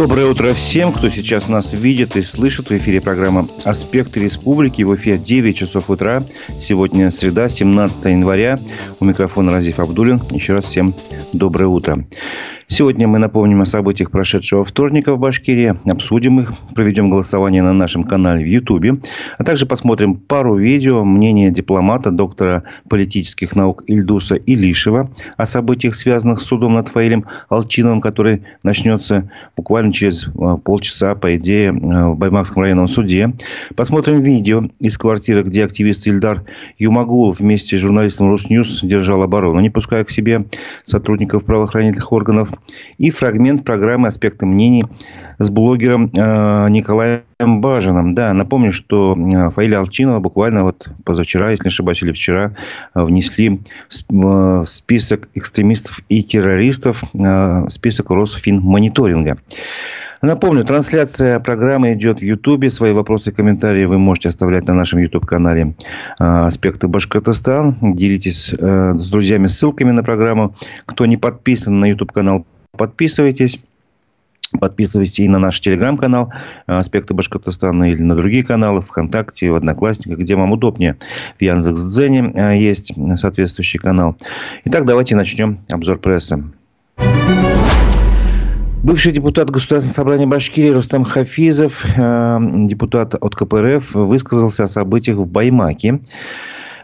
Доброе утро всем, кто сейчас нас видит и слышит. В эфире программа «Аспекты республики». В эфире 9 часов утра. Сегодня среда, 17 января. У микрофона Разиф Абдулин. Еще раз всем доброе утро. Сегодня мы напомним о событиях прошедшего вторника в Башкирии, обсудим их, проведем голосование на нашем канале в Ютубе, а также посмотрим пару видео мнения дипломата, доктора политических наук Ильдуса Илишева о событиях, связанных с судом над Фаилем Алчиновым, который начнется буквально через а, полчаса, по идее, а, в Баймакском районном суде. Посмотрим видео из квартиры, где активист Ильдар Юмагулов вместе с журналистом Русньюз держал оборону, не пуская к себе сотрудников правоохранительных органов и фрагмент программы «Аспекты мнений» с блогером э, Николаем Бажиным. Да, напомню, что э, Фаиля Алчинова буквально вот позавчера, если не ошибаюсь, или вчера э, внесли в список экстремистов и террористов, список Росфинмониторинга. Напомню, трансляция программы идет в Ютубе. Свои вопросы и комментарии вы можете оставлять на нашем YouTube-канале «Аспекты Башкортостан». Делитесь с друзьями ссылками на программу. Кто не подписан на YouTube-канал, подписывайтесь. Подписывайтесь и на наш телеграм-канал «Аспекты Башкортостана» или на другие каналы ВКонтакте, в Одноклассниках, где вам удобнее. В Яндекс.Дзене э, есть соответствующий канал. Итак, давайте начнем обзор прессы. Бывший депутат Государственного собрания Башкирии Рустам Хафизов, э, депутат от КПРФ, высказался о событиях в Баймаке.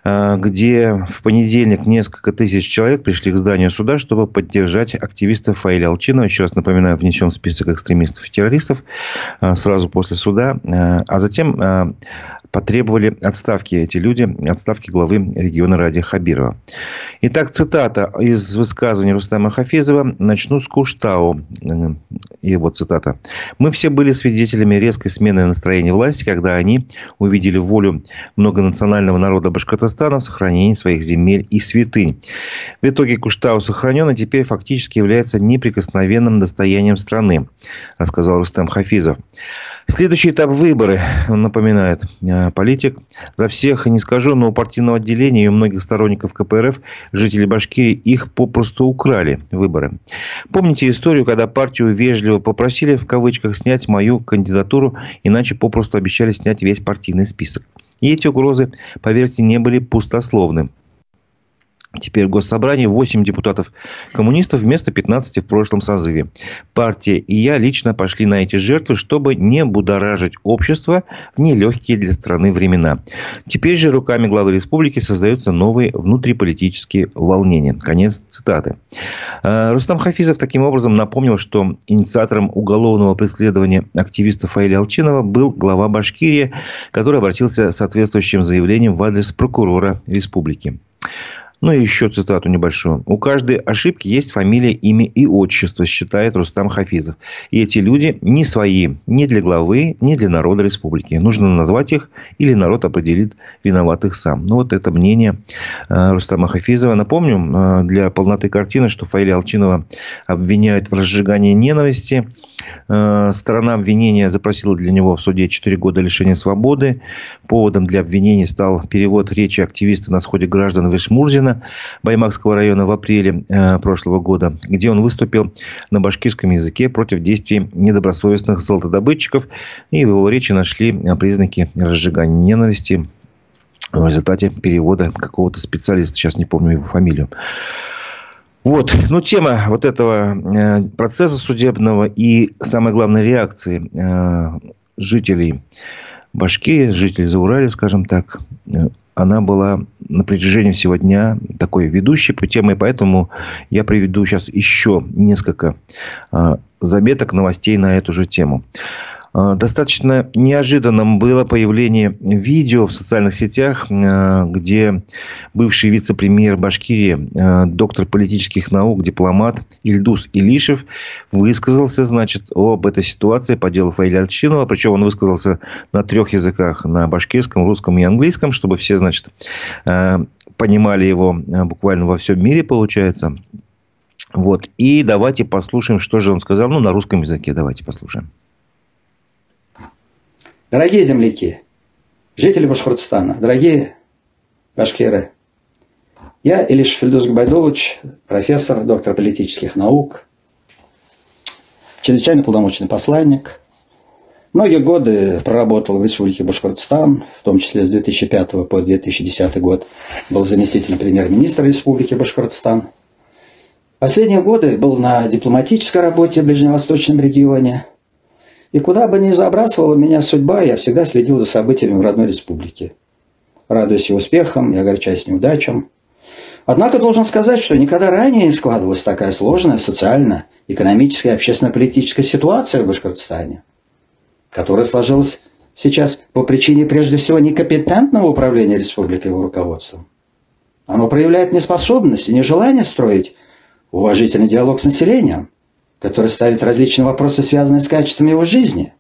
Э, где в понедельник несколько тысяч человек пришли к зданию суда, чтобы поддержать активистов Фаиля Алчинова. Еще раз напоминаю, внесен в список экстремистов и террористов э, сразу после суда. Э, а затем потребовали отставки эти люди, отставки главы региона Ради Хабирова. Итак, цитата из высказывания Рустама Хафизова. Начну с Куштау. Его цитата. «Мы все были свидетелями резкой смены настроения власти, когда они увидели волю многонационального народа Башкортостана в сохранении своих земель и святынь. В итоге Куштау сохранен и теперь фактически является неприкосновенным достоянием страны, рассказал Рустам Хафизов. Следующий этап выборы, напоминает э, политик. За всех не скажу, но у партийного отделения и у многих сторонников КПРФ жители Башкирии их попросту украли выборы. Помните историю, когда партию вежливо попросили в кавычках снять мою кандидатуру, иначе попросту обещали снять весь партийный список. И эти угрозы, поверьте, не были пустословны. Теперь в Госсобрании 8 депутатов коммунистов вместо 15 в прошлом созыве. Партия и я лично пошли на эти жертвы, чтобы не будоражить общество в нелегкие для страны времена. Теперь же руками главы республики создаются новые внутриполитические волнения. Конец цитаты. А, Рустам Хафизов таким образом напомнил, что инициатором уголовного преследования активиста Фаиля Алчинова был глава Башкирии, который обратился с соответствующим заявлением в адрес прокурора республики. Ну и еще цитату небольшую. У каждой ошибки есть фамилия, имя и отчество, считает Рустам Хафизов. И эти люди не свои ни для главы, ни для народа республики. Нужно назвать их, или народ определит виноватых сам. Ну, вот это мнение э, Рустама Хафизова. Напомню, э, для полноты картины, что Фаиля Алчинова обвиняют в разжигании ненависти. Э, сторона обвинения запросила для него в суде 4 года лишения свободы. Поводом для обвинения стал перевод речи активиста на сходе граждан Вишмурзина Ленина Баймакского района в апреле э, прошлого года, где он выступил на башкирском языке против действий недобросовестных золотодобытчиков. И в его речи нашли э, признаки разжигания ненависти в результате перевода какого-то специалиста. Сейчас не помню его фамилию. Вот, ну, тема вот этого э, процесса судебного и, самое главное, реакции жителей Башкирии, жителей Заурали, скажем так, она была на протяжении всего дня такой ведущей по теме, поэтому я приведу сейчас еще несколько а, заметок новостей на эту же тему. А, достаточно неожиданным было появление видео в социальных сетях, а, где бывший вице-премьер Башкирии, а, доктор политических наук, дипломат Ильдус Илишев высказался, значит, об этой ситуации по делу Фаиля Альчинова. Причем он высказался на трех языках. На башкирском, русском и английском, чтобы все, значит, понимали его буквально во всем мире, получается. Вот. И давайте послушаем, что же он сказал. Ну, на русском языке давайте послушаем. Дорогие земляки, жители Башкортостана, дорогие башкиры, я Илиш Фельдус Габайдулович, профессор, доктор политических наук. чрезвычайно полномочный посланник. Многие годы проработал в Республике Башкортостан, в том числе с 2005 по 2010 год был заместителем премьер-министра Республики Башкортостан. Последние годы был на дипломатической работе в Ближневосточном регионе. И куда бы ни забрасывала меня судьба, я всегда следил за событиями в родной республике. Радуясь и успехам, и огорчаясь неудачам. Однако должен сказать, что никогда ранее не складывалась такая сложная социально, экономическая и общественно-политическая ситуация в Башкортостане, которая сложилась сейчас по причине прежде всего некомпетентного управления республикой его руководством. Оно проявляет неспособность и нежелание строить уважительный диалог с населением, который ставит различные вопросы, связанные с качеством его жизни.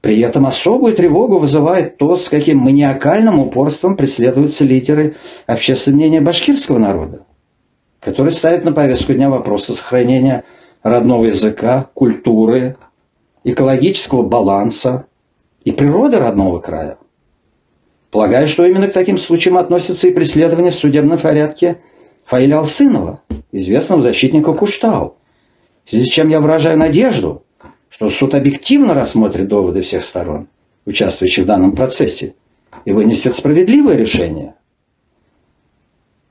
При этом особую тревогу вызывает то, с каким маниакальным упорством преследуются лидеры общественного мнения башкирского народа, которые ставят на повестку дня вопросы сохранения родного языка, культуры, экологического баланса и природы родного края. Полагаю, что именно к таким случаям относятся и преследования в судебном порядке Фаиля Алсынова, известного защитника Куштау, в чем я выражаю надежду – что суд объективно рассмотрит доводы всех сторон, участвующих в данном процессе, и вынесет справедливое решение.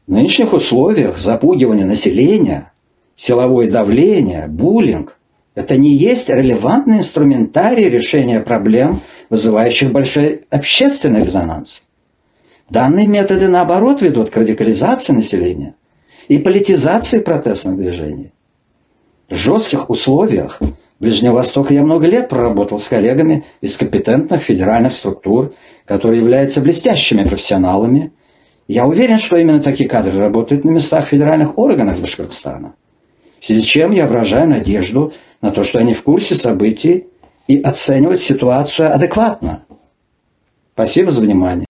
В нынешних условиях запугивание населения, силовое давление, буллинг – это не есть релевантный инструментарий решения проблем, вызывающих большой общественный резонанс. Данные методы, наоборот, ведут к радикализации населения и политизации протестных движений. Жестких условиях Ближнего Востока я много лет проработал с коллегами из компетентных федеральных структур, которые являются блестящими профессионалами. Я уверен, что именно такие кадры работают на местах федеральных органов Башкортостана. В связи с чем я выражаю надежду на то, что они в курсе событий и оценивают ситуацию адекватно. Спасибо за внимание.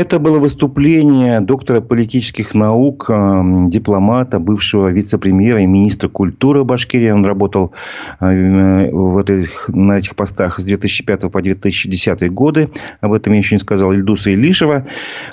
Это было выступление доктора политических наук, эм, дипломата, бывшего вице-премьера и министра культуры Башкирии. Он работал э, в этих, на этих постах с 2005 по 2010 годы. Об этом я еще не сказал. Ильдуса Илишева.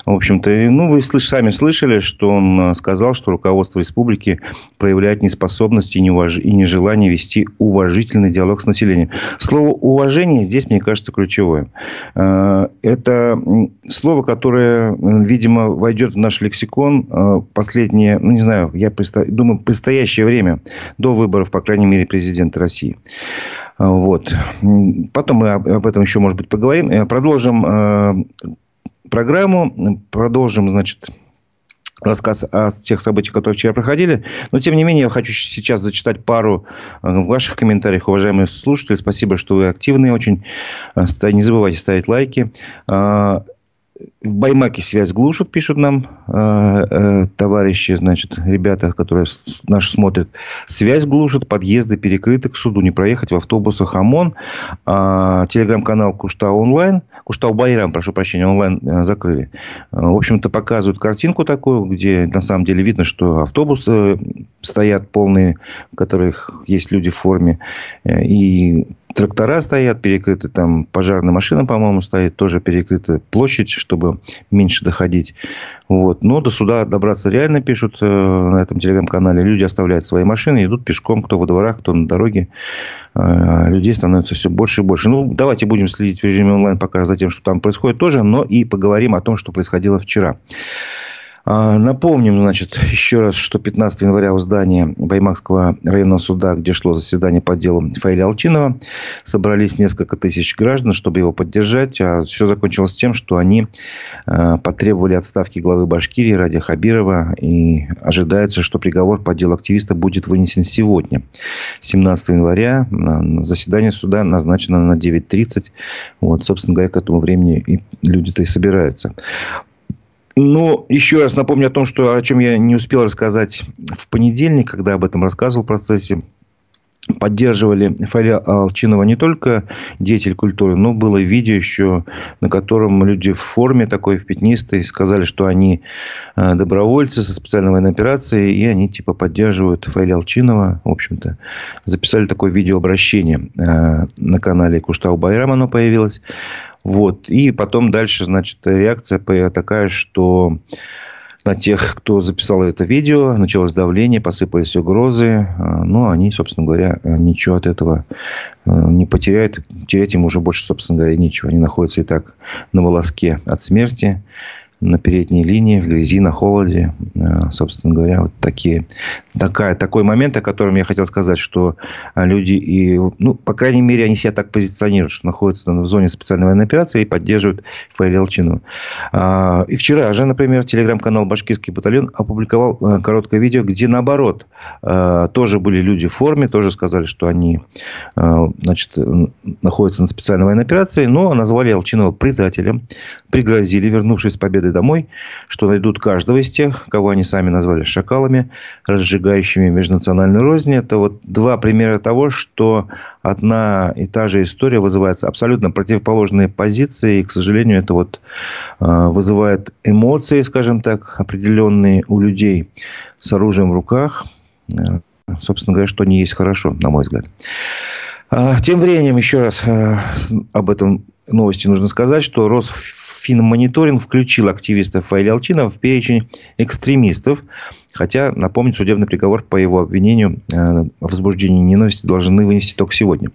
В общем-то, ну, вы сами слышали, что он э, сказал, что руководство республики проявляет неспособность и, неуваж... и нежелание вести уважительный диалог с населением. Слово «уважение» здесь, мне кажется, ключевое. Э, это слово, которое которое, видимо, войдет в наш лексикон э, последнее, ну, не знаю, я думаю, предстоящее время, до выборов, по крайней мере, президента России. Э, вот. Потом мы об этом еще, может быть, поговорим. Э, продолжим программу. Продолжим, значит, рассказ о тех событиях, которые вчера проходили. Но, тем не менее, я хочу сейчас зачитать пару в ваших комментариях, уважаемые слушатели. Спасибо, что вы активные очень. Не забывайте ставить лайки в Баймаке связь глушат, пишут нам э, э, товарищи, значит, ребята, которые наш смотрят. Связь глушат, подъезды перекрыты к суду, не проехать в автобусах ОМОН. А, телеграм-канал Куштау онлайн, Куштау Байрам, прошу прощения, онлайн э, закрыли. Э, в общем-то, показывают картинку такую, где на самом деле видно, что автобусы стоят полные, в которых есть люди в форме. Э, и трактора стоят перекрыты, там пожарная машина, по-моему, стоит, тоже перекрыта площадь, чтобы меньше доходить. Вот. Но до суда добраться реально пишут э, на этом телеграм-канале. Люди оставляют свои машины, идут пешком, кто во дворах, кто на дороге. Э, людей становится все больше и больше. Ну, давайте будем следить в режиме онлайн пока за тем, что там происходит тоже, но и поговорим о том, что происходило вчера. А, напомним, значит, еще раз, что 15 января у здания Баймакского районного суда, где шло заседание по делу Фаиля Алчинова, собрались несколько тысяч граждан, чтобы его поддержать. А все закончилось тем, что они а, потребовали отставки главы Башкирии Ради Хабирова. И ожидается, что приговор по делу активиста будет вынесен сегодня, 17 января. Заседание суда назначено на 9.30. Вот, собственно говоря, к этому времени и люди-то и собираются. Но еще раз напомню о том, что, о чем я не успел рассказать в понедельник, когда об этом рассказывал в процессе поддерживали Фаля Алчинова не только деятель культуры, но было видео еще, на котором люди в форме такой, в пятнистой, сказали, что они э, добровольцы со специальной военной операции, и они типа поддерживают Фаля Алчинова. В общем-то, записали такое видеообращение э, на канале Куштау Байрам, оно появилось. Вот. И потом дальше, значит, реакция такая, что на тех, кто записал это видео. Началось давление, посыпались угрозы. Но они, собственно говоря, ничего от этого не потеряют. Терять им уже больше, собственно говоря, нечего. Они находятся и так на волоске от смерти на передней линии, в грязи, на холоде. Э, собственно говоря, вот такие, такая, такой момент, о котором я хотел сказать, что люди, и, ну, по крайней мере, они себя так позиционируют, что находятся в зоне специальной военной операции и поддерживают ФЛЛчину. А, и вчера же, например, телеграм-канал «Башкирский батальон» опубликовал э, короткое видео, где, наоборот, э, тоже были люди в форме, тоже сказали, что они значит, находятся на специальной военной операции, но назвали Алчинова предателем, пригрозили, вернувшись с победы победы домой, что найдут каждого из тех, кого они сами назвали шакалами, разжигающими межнациональную рознь. Это вот два примера того, что одна и та же история вызывает абсолютно противоположные позиции. И, к сожалению, это вот а, вызывает эмоции, скажем так, определенные у людей с оружием в руках. А, собственно говоря, что не есть хорошо, на мой взгляд. А, тем временем, еще раз об этом новости нужно сказать, что Росфинмониторинг включил активистов Фаиля Алчинова в перечень экстремистов. Хотя, напомню, судебный приговор по его обвинению э, в возбуждении ненависти должны вынести только сегодня.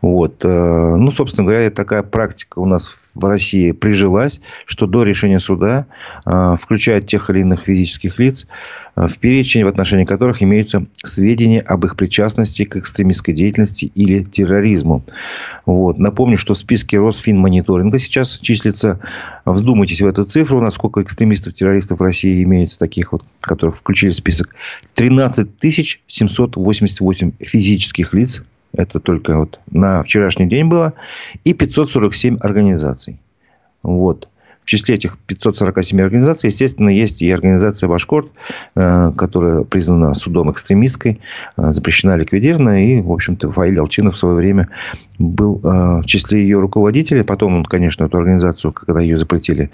Вот. Э, ну, собственно говоря, такая практика у нас в России прижилась, что до решения суда э, включают тех или иных физических лиц в перечень, в отношении которых имеются сведения об их причастности к экстремистской деятельности или терроризму. Вот. Напомню, что в списке Росфинмониторинга сейчас числится, вздумайтесь в эту цифру, насколько экстремистов-террористов в России имеется таких вот, которых включили в список 13 788 физических лиц. Это только вот на вчерашний день было. И 547 организаций. Вот. В числе этих 547 организаций, естественно, есть и организация «Башкорт», э, которая признана судом экстремистской, э, запрещена, ликвидирована. И, в общем-то, Фаиль Алчинов в свое время был э, в числе ее руководителей. Потом он, конечно, эту организацию, когда ее запретили,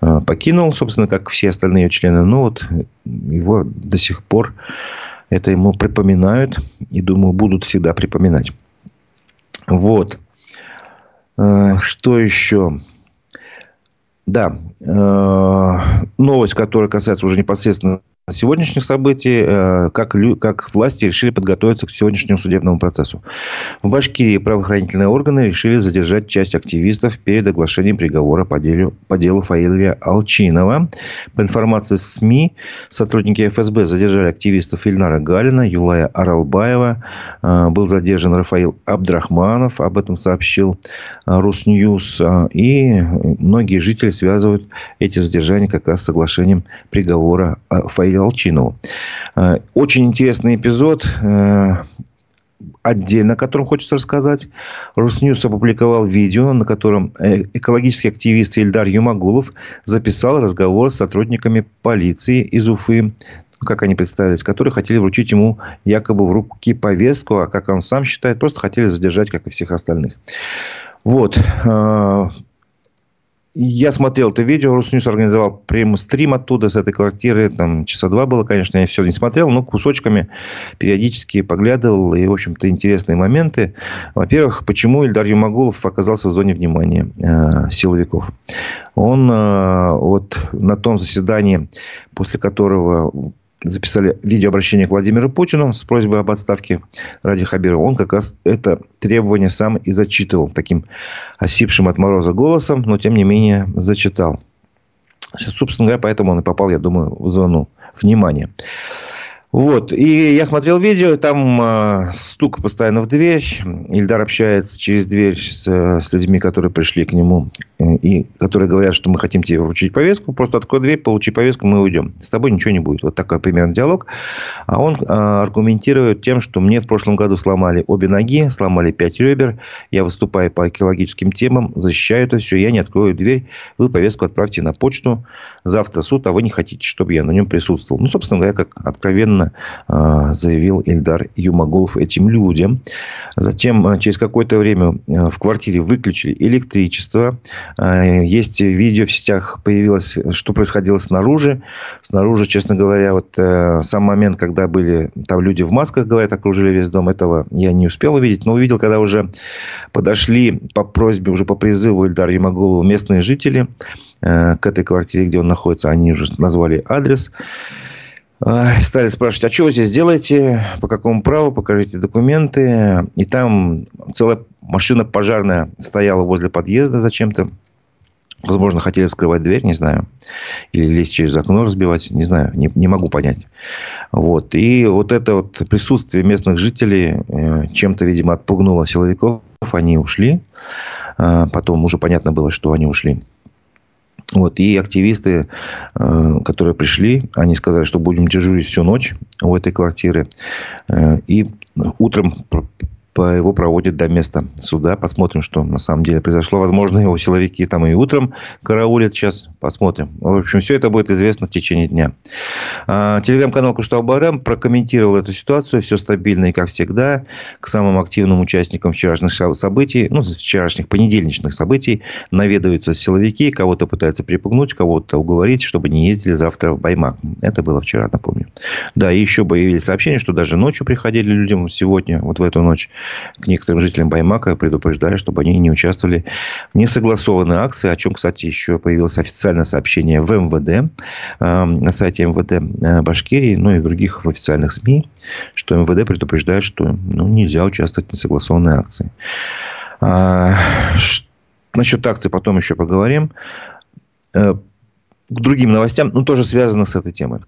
покинул, собственно, как все остальные ее члены. Но вот его до сих пор это ему припоминают. И, думаю, будут всегда припоминать. Вот. Что еще? Да, э, новость, которая касается уже непосредственно сегодняшних событий, э, как, как власти решили подготовиться к сегодняшнему судебному процессу. В Башкирии правоохранительные органы решили задержать часть активистов перед оглашением приговора по делу, по делу Фаилия Алчинова. По информации СМИ, сотрудники ФСБ задержали активистов Ильнара Галина, Юлая Аралбаева. Э, был задержан Рафаил Абдрахманов, об этом сообщил э, Русньюз. И многие жители связывают эти задержания как раз с соглашением приговора Фаилия Алчинову. Э, очень интересный эпизод э, отдельно, о котором хочется рассказать. Русньюз опубликовал видео, на котором э, экологический активист Ильдар Юмагулов записал разговор с сотрудниками полиции из Уфы, как они представились, которые хотели вручить ему якобы в руки повестку, а как он сам считает, просто хотели задержать, как и всех остальных. Вот. Я смотрел это видео, Русньюз организовал прямой стрим оттуда, с этой квартиры. Там часа два было, конечно, я все не смотрел, но кусочками периодически поглядывал. И, в общем-то, интересные моменты. Во-первых, почему Ильдар Юмагулов оказался в зоне внимания э, силовиков? Он э, вот на том заседании, после которого записали видеообращение к Владимиру Путину с просьбой об отставке Ради Хабирова. Он как раз это требование сам и зачитывал таким осипшим от мороза голосом, но тем не менее зачитал. Собственно говоря, поэтому он и попал, я думаю, в зону внимания. Вот. И я смотрел видео, там э, стук постоянно в дверь. Ильдар общается через дверь с, с людьми, которые пришли к нему. Э, и которые говорят, что мы хотим тебе вручить повестку. Просто открой дверь, получи повестку, мы уйдем. С тобой ничего не будет. Вот такой примерно диалог. А он э, аргументирует тем, что мне в прошлом году сломали обе ноги, сломали пять ребер. Я выступаю по экологическим темам, защищаю это все. Я не открою дверь. Вы повестку отправьте на почту. Завтра суд, а вы не хотите, чтобы я на нем присутствовал. Ну, собственно говоря, как откровенно откровенно заявил Ильдар Юмагулов этим людям. Затем через какое-то время в квартире выключили электричество. Есть видео в сетях появилось, что происходило снаружи. Снаружи, честно говоря, вот сам момент, когда были там люди в масках, говорят, окружили весь дом, этого я не успел увидеть. Но увидел, когда уже подошли по просьбе, уже по призыву Ильдара Юмагулова местные жители к этой квартире, где он находится. Они уже назвали адрес. Стали спрашивать, а что вы здесь делаете, по какому праву, покажите документы. И там целая машина пожарная стояла возле подъезда зачем-то. Возможно, хотели вскрывать дверь, не знаю. Или лезть через окно разбивать, не знаю, не, не могу понять. Вот. И вот это вот присутствие местных жителей э, чем-то, видимо, отпугнуло силовиков. Они ушли. Э, потом уже понятно было, что они ушли. Вот. И активисты, э, которые пришли, они сказали, что будем дежурить всю ночь у этой квартиры. И утром его проводят до места суда. Посмотрим, что на самом деле произошло. Возможно, его силовики там и утром караулят. Сейчас посмотрим. В общем, все это будет известно в течение дня. А, телеграм-канал Куштау Барам прокомментировал эту ситуацию. Все стабильно и как всегда. К самым активным участникам вчерашних событий, ну, вчерашних понедельничных событий наведываются силовики. Кого-то пытаются припугнуть, кого-то уговорить, чтобы не ездили завтра в Баймак. Это было вчера, напомню. Да, и еще появились сообщения, что даже ночью приходили людям сегодня, вот в эту ночь, к некоторым жителям Баймака предупреждали, чтобы они не участвовали в несогласованной акции, о чем, кстати, еще появилось официальное сообщение в МВД, э, на сайте МВД э, Башкирии, ну и в других официальных СМИ, что МВД предупреждает, что ну, нельзя участвовать в несогласованной акции. А, насчет акции потом еще поговорим. К другим новостям, ну, тоже связанных с этой темой.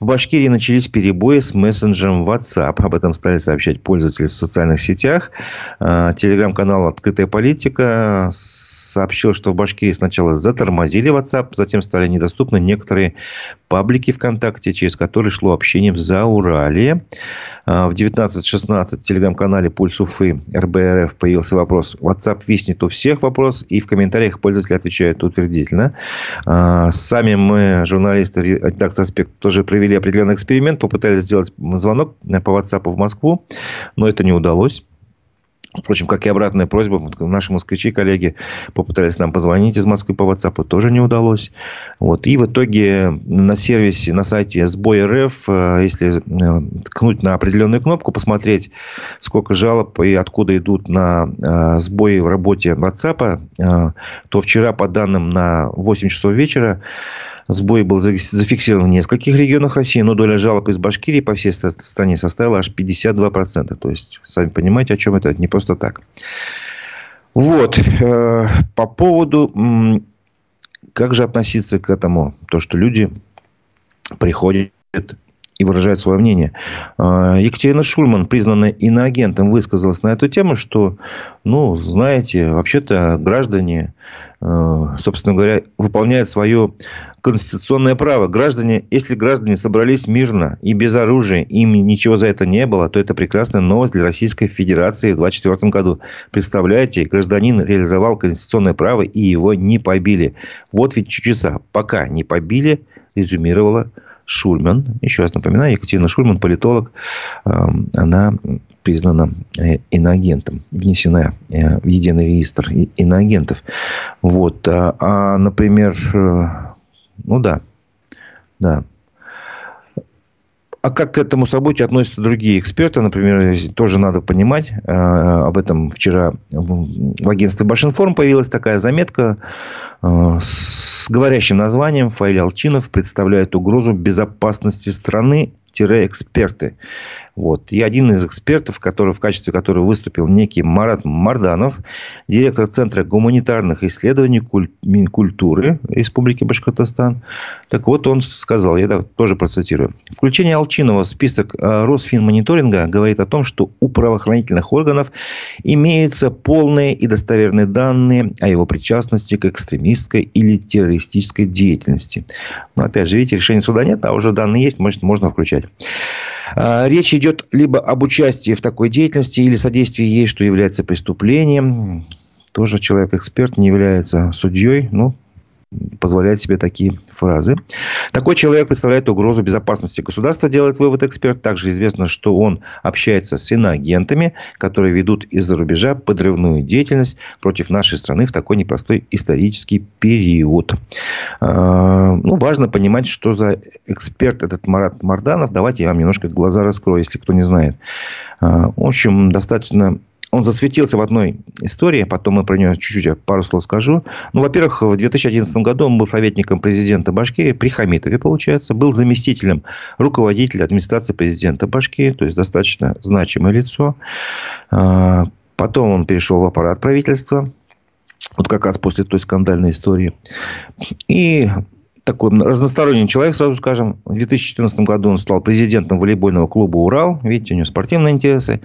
В Башкирии начались перебои с мессенджером WhatsApp. Об этом стали сообщать пользователи в социальных сетях. А, телеграм-канал «Открытая политика» сообщил, что в Башкирии сначала затормозили WhatsApp, затем стали недоступны некоторые паблики ВКонтакте, через которые шло общение в Заурале. А, в 19.16 в телеграм-канале «Пульс Уфы» РБРФ появился вопрос «WhatsApp виснет у всех?» вопрос. И в комментариях пользователи отвечают утвердительно. А, сами мы, журналисты редакции «Аспект», тоже провели определенный эксперимент. Попытались сделать звонок по WhatsApp в Москву, но это не удалось. Впрочем, как и обратная просьба, наши москвичи, коллеги, попытались нам позвонить из Москвы по WhatsApp, тоже не удалось. Вот. И в итоге на сервисе, на сайте сбой РФ, э, если э, ткнуть на определенную кнопку, посмотреть, сколько жалоб и откуда идут на э, сбои в работе WhatsApp, то вчера, по данным на 8 часов вечера, Сбой был зафиксирован в нескольких регионах России, но доля жалоб из Башкирии по всей стране составила аж 52%. То есть, сами понимаете, о чем это, не просто так. Вот. Э, по поводу, как же относиться к этому, то, что люди приходят и выражает свое мнение. А, Екатерина Шульман, признанная иноагентом, высказалась на эту тему, что, ну, знаете, вообще-то граждане, а, собственно говоря, выполняют свое конституционное право. Граждане, если граждане собрались мирно и без оружия, им ничего за это не было, то это прекрасная новость для Российской Федерации в 2024 году. Представляете, гражданин реализовал конституционное право и его не побили. Вот ведь чудеса. Пока не побили, резюмировала Шульман. Еще раз напоминаю, Екатерина Шульман, политолог. Эм, она признана э, иноагентом, внесена э, в единый реестр иноагентов. Вот. А, а например, э, ну да, да, а как к этому событию относятся другие эксперты? Например, тоже надо понимать. Э, об этом вчера в агентстве Башинформ появилась такая заметка э, с говорящим названием «Фаиль Алчинов представляет угрозу безопасности страны эксперты. Вот. И один из экспертов, который, в качестве которого выступил некий Марат Марданов, директор Центра гуманитарных исследований культуры Республики Башкортостан. Так вот, он сказал, я тоже процитирую. Включение Алчинова в список э, Росфинмониторинга говорит о том, что у правоохранительных органов имеются полные и достоверные данные о его причастности к экстремистской или террористической деятельности. Но, опять же, видите, решения суда нет, а уже данные есть, может, можно включать изучать. А, речь идет либо об участии в такой деятельности или содействии ей, что является преступлением. Тоже человек-эксперт не является судьей. Ну, позволяет себе такие фразы. Такой человек представляет угрозу безопасности государства, делает вывод эксперт. Также известно, что он общается с иноагентами, которые ведут из-за рубежа подрывную деятельность против нашей страны в такой непростой исторический период. А, ну, важно понимать, что за эксперт этот Марат Марданов. Давайте я вам немножко глаза раскрою, если кто не знает. А, в общем, достаточно он засветился в одной истории, потом мы про нее чуть-чуть пару слов скажу. Ну, во-первых, в 2011 году он был советником президента Башкирии при Хамитове, получается, был заместителем руководителя администрации президента Башкирии, то есть достаточно значимое лицо. А, потом он перешел в аппарат правительства, вот как раз после той скандальной истории. И такой разносторонний человек, сразу скажем. В 2014 году он стал президентом волейбольного клуба «Урал». Видите, у него спортивные интересы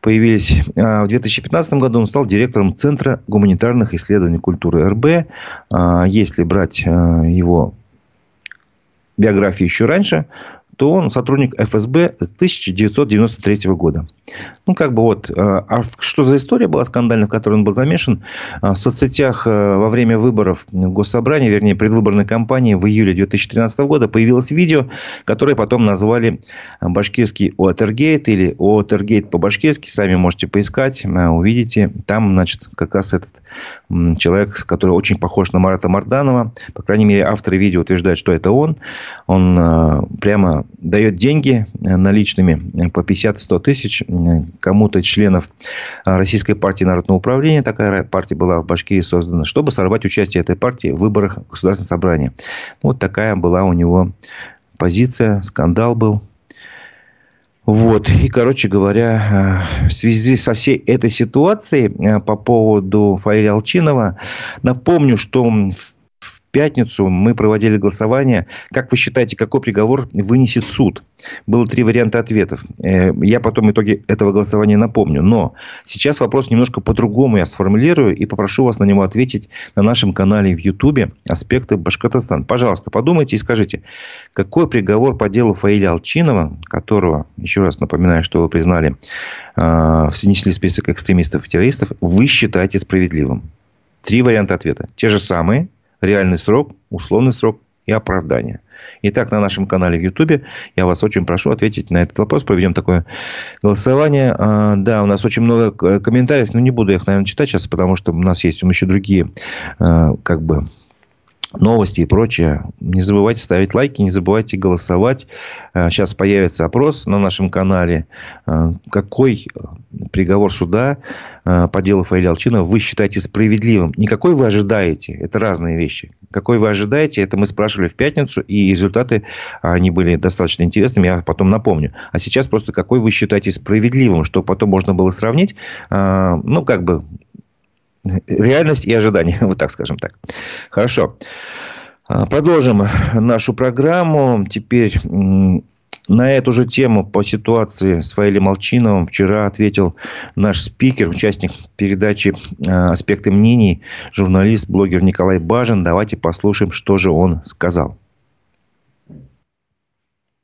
появились. А в 2015 году он стал директором Центра гуманитарных исследований культуры РБ. А если брать а, его биографию еще раньше, то он сотрудник ФСБ с 1993 года. Ну, как бы вот, э, а что за история была скандальная, в которой он был замешан? А, в соцсетях э, во время выборов Госсобрания, вернее, предвыборной кампании в июле 2013 года появилось видео, которое потом назвали башкирский Уотергейт или Уотергейт по-башкирски. Сами можете поискать, э, увидите. Там, значит, как раз этот человек, который очень похож на Марата Марданова. По крайней мере, авторы видео утверждают, что это он. Он прямо дает деньги наличными по 50-100 тысяч кому-то из членов Российской партии народного управления, такая партия была в Башкирии создана, чтобы сорвать участие этой партии в выборах Государственного собрания. Вот такая была у него позиция, скандал был. Вот. И, короче говоря, в связи со всей этой ситуацией по поводу Фаиля Алчинова, напомню, что пятницу мы проводили голосование. Как вы считаете, какой приговор вынесет суд? Было три варианта ответов. Э, я потом итоги этого голосования напомню. Но сейчас вопрос немножко по-другому я сформулирую и попрошу вас на него ответить на нашем канале в Ютубе «Аспекты Башкортостана». Пожалуйста, подумайте и скажите, какой приговор по делу Фаиля Алчинова, которого, еще раз напоминаю, что вы признали, э, внесли список экстремистов и террористов, вы считаете справедливым? Три варианта ответа. Те же самые – реальный срок, условный срок и оправдание. Итак, на нашем канале в Ютубе я вас очень прошу ответить на этот вопрос. Проведем такое голосование. А, да, у нас очень много комментариев, но не буду их, наверное, читать сейчас, потому что у нас есть еще другие а, как бы новости и прочее. Не забывайте ставить лайки, не забывайте голосовать. Сейчас появится опрос на нашем канале. Какой приговор суда по делу Фаиля Алчинова вы считаете справедливым? Не какой вы ожидаете. Это разные вещи. Какой вы ожидаете, это мы спрашивали в пятницу. И результаты, они были достаточно интересными. Я потом напомню. А сейчас просто какой вы считаете справедливым, что потом можно было сравнить. Ну, как бы реальность и ожидания. Вот так скажем так. Хорошо. А, продолжим нашу программу. Теперь на эту же тему по ситуации с Фаилем Молчиновым вчера ответил наш спикер, участник передачи а, «Аспекты мнений», журналист, блогер Николай Бажин. Давайте послушаем, что же он сказал.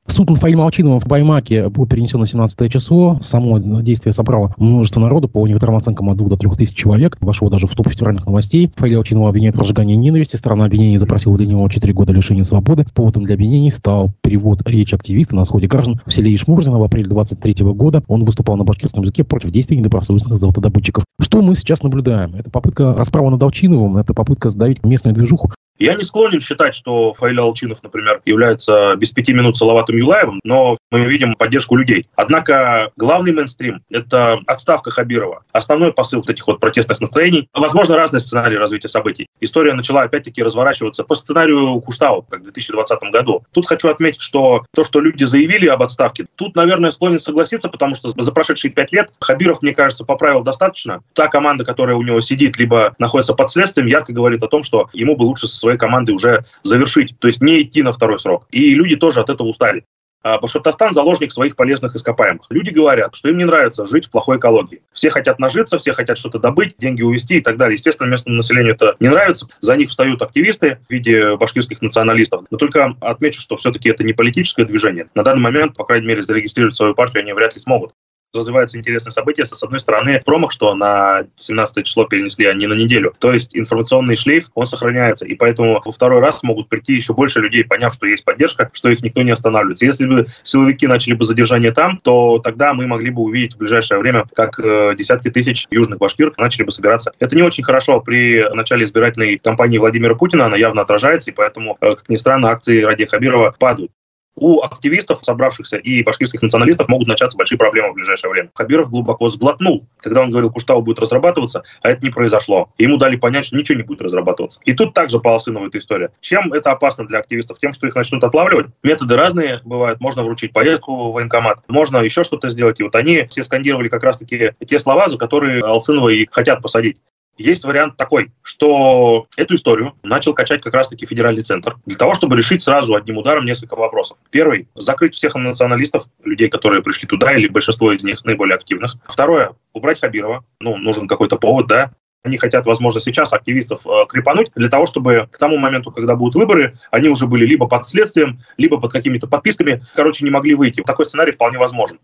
Суд над Фаилем Алчиновым в Баймаке был перенесен на 17 число. Само действие собрало множество народу. По некоторым оценкам от 2 до 3 тысяч человек. Вошло даже в топ федеральных новостей. Фаиля Алчинова обвиняет в разжигании ненависти. Сторона обвинения запросила для него 4 года лишения свободы. Поводом для обвинений стал перевод речи активиста на сходе граждан в селе Ишмурзино в апреле 23 года. Он выступал на башкирском языке против действий недобросовестных золотодобытчиков. Что мы сейчас наблюдаем? Это попытка расправы над Алчиновым, это попытка сдавить местную движуху. Я не склонен считать, что Фаиль Алчинов, например, является без пяти минут Салаватом Юлаевым, но мы видим поддержку людей. Однако главный мейнстрим – это отставка Хабирова. Основной посыл вот этих вот протестных настроений. Возможно, разные сценарии развития событий. История начала опять-таки разворачиваться по сценарию Куштау, как в 2020 году. Тут хочу отметить, что то, что люди заявили об отставке, тут, наверное, склонен согласиться, потому что за прошедшие пять лет Хабиров, мне кажется, поправил достаточно. Та команда, которая у него сидит, либо находится под следствием, ярко говорит о том, что ему бы лучше со своей командой уже завершить, то есть не идти на второй срок. И люди тоже от этого устали. А Башкортостан – заложник своих полезных ископаемых. Люди говорят, что им не нравится жить в плохой экологии. Все хотят нажиться, все хотят что-то добыть, деньги увезти и так далее. Естественно, местному населению это не нравится. За них встают активисты в виде башкирских националистов. Но только отмечу, что все-таки это не политическое движение. На данный момент, по крайней мере, зарегистрировать свою партию они вряд ли смогут. Развивается интересное событие. С одной стороны, промах, что на 17 число перенесли, а не на неделю. То есть информационный шлейф, он сохраняется. И поэтому во второй раз могут прийти еще больше людей, поняв, что есть поддержка, что их никто не останавливается. Если бы силовики начали бы задержание там, то тогда мы могли бы увидеть в ближайшее время, как э, десятки тысяч южных башкир начали бы собираться. Это не очень хорошо при начале избирательной кампании Владимира Путина, она явно отражается, и поэтому, э, как ни странно, акции Ради Хабирова падают у активистов, собравшихся и башкирских националистов могут начаться большие проблемы в ближайшее время. Хабиров глубоко сглотнул, когда он говорил, Куштау будет разрабатываться, а это не произошло. И ему дали понять, что ничего не будет разрабатываться. И тут также полосыновая эта история. Чем это опасно для активистов? Тем, что их начнут отлавливать. Методы разные бывают. Можно вручить поездку в военкомат, можно еще что-то сделать. И вот они все скандировали как раз-таки те слова, за которые Алцинова и хотят посадить. Есть вариант такой, что эту историю начал качать как раз-таки федеральный центр для того, чтобы решить сразу одним ударом несколько вопросов. Первый – закрыть всех националистов, людей, которые пришли туда, или большинство из них наиболее активных. Второе – убрать Хабирова. Ну, нужен какой-то повод, да, они хотят, возможно, сейчас активистов э, крепануть для того, чтобы к тому моменту, когда будут выборы, они уже были либо под следствием, либо под какими-то подписками, короче, не могли выйти. Такой сценарий вполне возможен.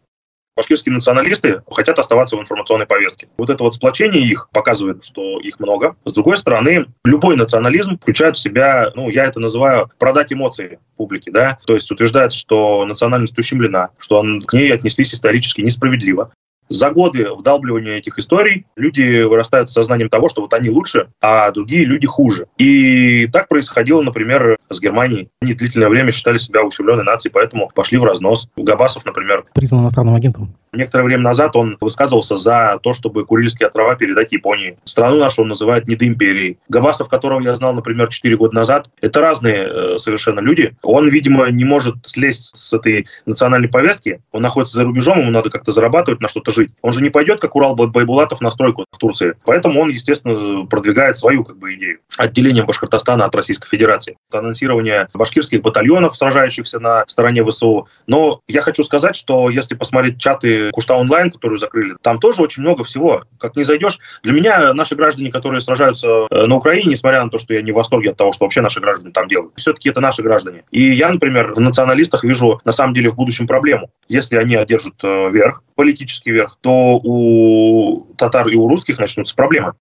Башкирские националисты хотят оставаться в информационной повестке. Вот это вот сплочение их показывает, что их много. С другой стороны, любой национализм включает в себя, ну, я это называю продать эмоции публике, да, то есть утверждается, что национальность ущемлена, что он, к ней отнеслись исторически несправедливо. За годы вдалбливания этих историй люди вырастают с сознанием того, что вот они лучше, а другие люди хуже. И так происходило, например, с Германией. Они длительное время считали себя ущемленной нацией, поэтому пошли в разнос. Габасов, например. Признан иностранным агентом. Некоторое время назад он высказывался за то, чтобы Курильские острова передать Японии. Страну нашу он называет недоимперией. Габасов, которого я знал, например, 4 года назад, это разные э, совершенно люди. Он, видимо, не может слезть с этой национальной повестки. Он находится за рубежом, ему надо как-то зарабатывать, на что-то жить. Он же не пойдет, как Урал Байбулатов, на стройку в Турции. Поэтому он, естественно, продвигает свою как бы, идею. Отделение Башкортостана от Российской Федерации. Анонсирование башкирских батальонов, сражающихся на стороне ВСУ. Но я хочу сказать, что если посмотреть чаты Кушта онлайн, которую закрыли, там тоже очень много всего. Как не зайдешь, для меня наши граждане, которые сражаются э, на Украине, несмотря на то, что я не в восторге от того, что вообще наши граждане там делают, все-таки это наши граждане. И я, например, в националистах вижу на самом деле в будущем проблему. Если они одержат э, верх, политический верх, то у татар и у русских начнутся проблемы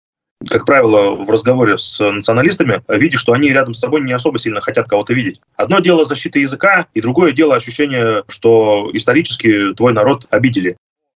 как правило, в разговоре с националистами, видишь, что они рядом с собой не особо сильно хотят кого-то видеть. Одно дело защита языка, и другое дело ощущение, что исторически твой народ обидели.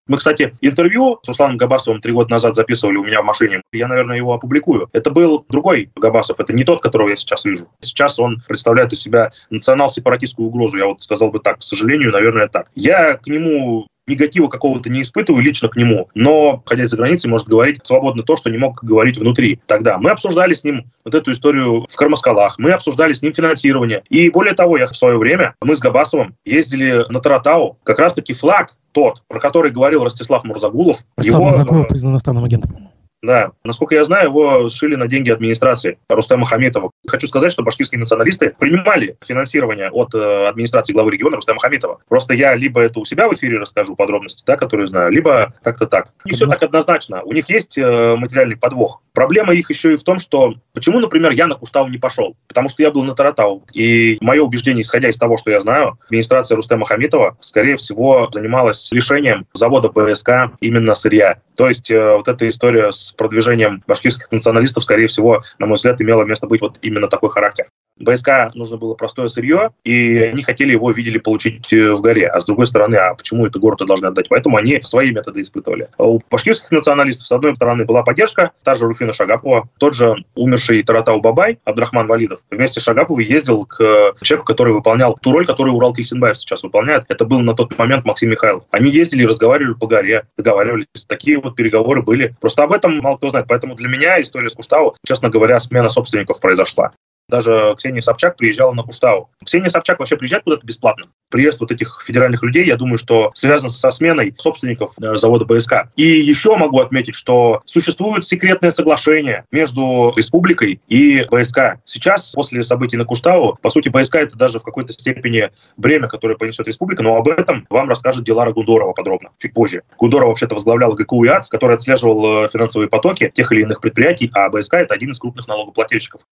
Мы, кстати, интервью с Русланом Габасовым три года назад записывали у меня в машине. Я, наверное, его опубликую. Это был другой Габасов, это не тот, которого я сейчас вижу. Сейчас он представляет из себя национал-сепаратистскую угрозу. Я вот сказал бы так, к сожалению, наверное, так. Я к нему негатива какого-то не испытываю лично к нему, но, ходя за границей, может говорить свободно то, что не мог говорить внутри. Тогда мы обсуждали с ним вот эту историю в Кармаскалах, мы обсуждали с ним финансирование. И более того, я в свое время, мы с Габасовым ездили на Таратау, как раз-таки флаг тот, про который говорил Ростислав Мурзагулов. Ростислав его... Мурзагулов признан иностранным агентом. Да. Насколько я знаю, его сшили на деньги администрации Рустема Хамитова. Хочу сказать, что башкирские националисты принимали финансирование от э, администрации главы региона Рустема Хамитова. Просто я либо это у себя в эфире расскажу подробности, да, которые знаю, либо как-то так. Не все так однозначно. У них есть э, материальный подвох. Проблема их еще и в том, что почему, например, я на Куштау не пошел? Потому что я был на Таратау. И мое убеждение, исходя из того, что я знаю, администрация Рустема Хамитова, скорее всего, занималась решением завода БСК именно сырья. То есть э, вот эта история с продвижением башкирских националистов, скорее всего, на мой взгляд, имело место быть вот именно такой характер. БСК нужно было простое сырье, и они хотели его, видели, получить э, в горе. А с другой стороны, а почему это город должны отдать? Поэтому они свои методы испытывали. А у башкирских националистов, с одной стороны, была поддержка, та же Руфина Шагапова, тот же умерший Таратау Бабай, Абдрахман Валидов, вместе с Шагаповой ездил к человеку, который выполнял ту роль, которую Урал Кельсинбаев сейчас выполняет. Это был на тот момент Максим Михайлов. Они ездили и разговаривали по горе, договаривались. Такие вот переговоры были. Просто об этом мало кто знает. Поэтому для меня история с Куштау, честно говоря, смена собственников произошла даже Ксения Собчак приезжала на Куштау. Ксения Собчак вообще приезжает куда-то бесплатно. Приезд вот этих федеральных людей, я думаю, что связан со сменой собственников э, завода БСК. И еще могу отметить, что существует секретное соглашение между республикой и БСК. Сейчас, после событий на Куштау, по сути, БСК это даже в какой-то степени бремя, которое понесет республика, но об этом вам расскажет Дилара Гундорова подробно, чуть позже. Гундорова вообще-то возглавляла ГКУ и АЦ, который отслеживал э, финансовые потоки тех или иных предприятий, а БСК это один из крупных налогоплательщиков.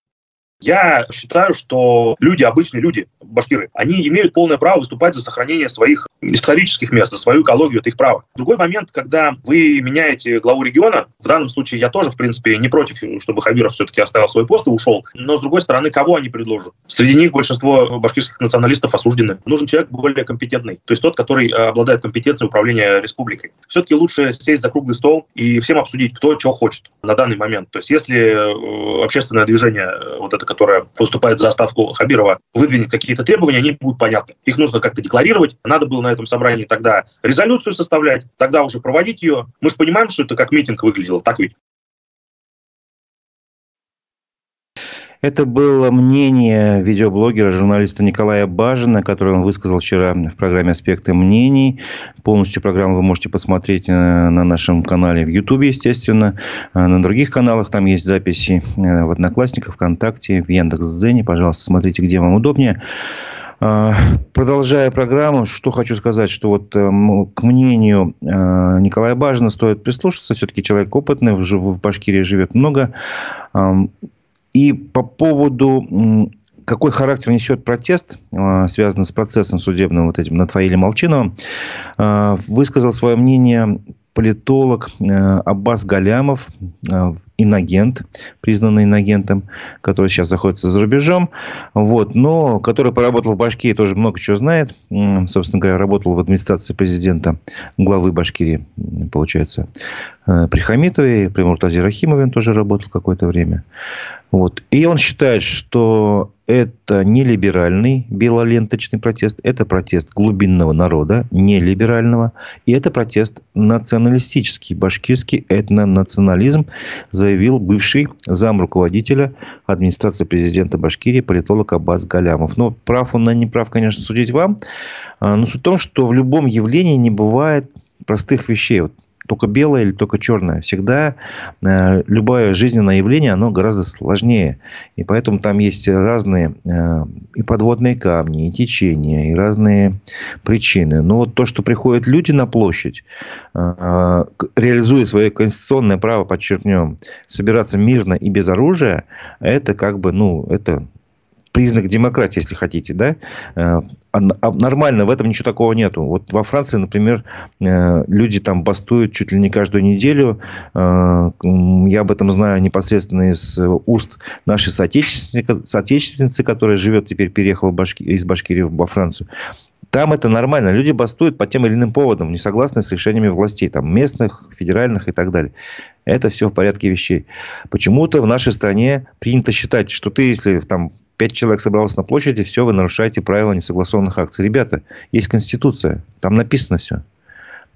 Я считаю, что люди, обычные люди, башкиры, они имеют полное право выступать за сохранение своих исторических мест, за свою экологию, это их право. Другой момент, когда вы меняете главу региона, в данном случае я тоже, в принципе, не против, чтобы Хабиров все-таки оставил свой пост и ушел, но, с другой стороны, кого они предложат? Среди них большинство башкирских националистов осуждены. Нужен человек более компетентный, то есть тот, который э, обладает компетенцией управления республикой. Все-таки лучше сесть за круглый стол и всем обсудить, кто что хочет на данный момент. То есть если э, общественное движение, э, вот это, которое выступает за оставку Хабирова, выдвинет какие-то требования, они будут понятны. Их нужно как-то декларировать. Надо было на этом собрании тогда резолюцию составлять, тогда уже проводить ее. Мы же понимаем, что это как митинг выглядело, так ведь? Это было мнение видеоблогера, журналиста Николая Бажина, которое он высказал вчера в программе «Аспекты мнений». Полностью программу вы можете посмотреть на нашем канале в Ютубе, естественно. А на других каналах там есть записи э, в Одноклассниках, ВКонтакте, в Яндекс.Дзене. Пожалуйста, смотрите, где вам удобнее. А, продолжая программу, что хочу сказать, что вот э, к мнению э, Николая Бажина стоит прислушаться. Все-таки человек опытный, в Башкирии живет много. И по поводу какой характер несет протест, а, связанный с процессом судебным вот этим над Фаилем Молчиновым, а, высказал свое мнение политолог э, Аббас Галямов, э, инагент, признанный инагентом, который сейчас находится за рубежом, вот, но который поработал в Башкирии, тоже много чего знает. Собственно говоря, работал в администрации президента, главы Башкирии, получается, э, при Хамитове, при Муртазе Рахимове он тоже работал какое-то время. Вот. И он считает, что это не либеральный белоленточный протест, это протест глубинного народа, не либерального, и это протест националистический, башкирский этнонационализм, заявил бывший зам руководителя администрации президента Башкирии политолог Аббас Галямов. Но прав он, не прав, конечно, судить вам. А, но суть в том, что в любом явлении не бывает простых вещей. Вот только белое или только черное. Всегда э, любое жизненное явление, оно гораздо сложнее. И поэтому там есть разные э, и подводные камни, и течения, и разные причины. Но вот то, что приходят люди на площадь, э, реализуя свое конституционное право, подчеркнем, собираться мирно и без оружия, это как бы, ну, это признак демократии, если хотите, да, э, а, а нормально, в этом ничего такого нету. Вот во Франции, например, э, люди там бастуют чуть ли не каждую неделю. Э, я об этом знаю непосредственно из уст нашей соотечественницы, соотечественницы которая живет теперь, переехала из Башкирии во Францию. Там это нормально. Люди бастуют по тем или иным поводам, не согласны с решениями властей, там, местных, федеральных и так далее. Это все в порядке вещей. Почему-то в нашей стране принято считать, что ты, если там пять человек собралось на площади, все, вы нарушаете правила несогласованных акций. Ребята, есть Конституция, там написано все.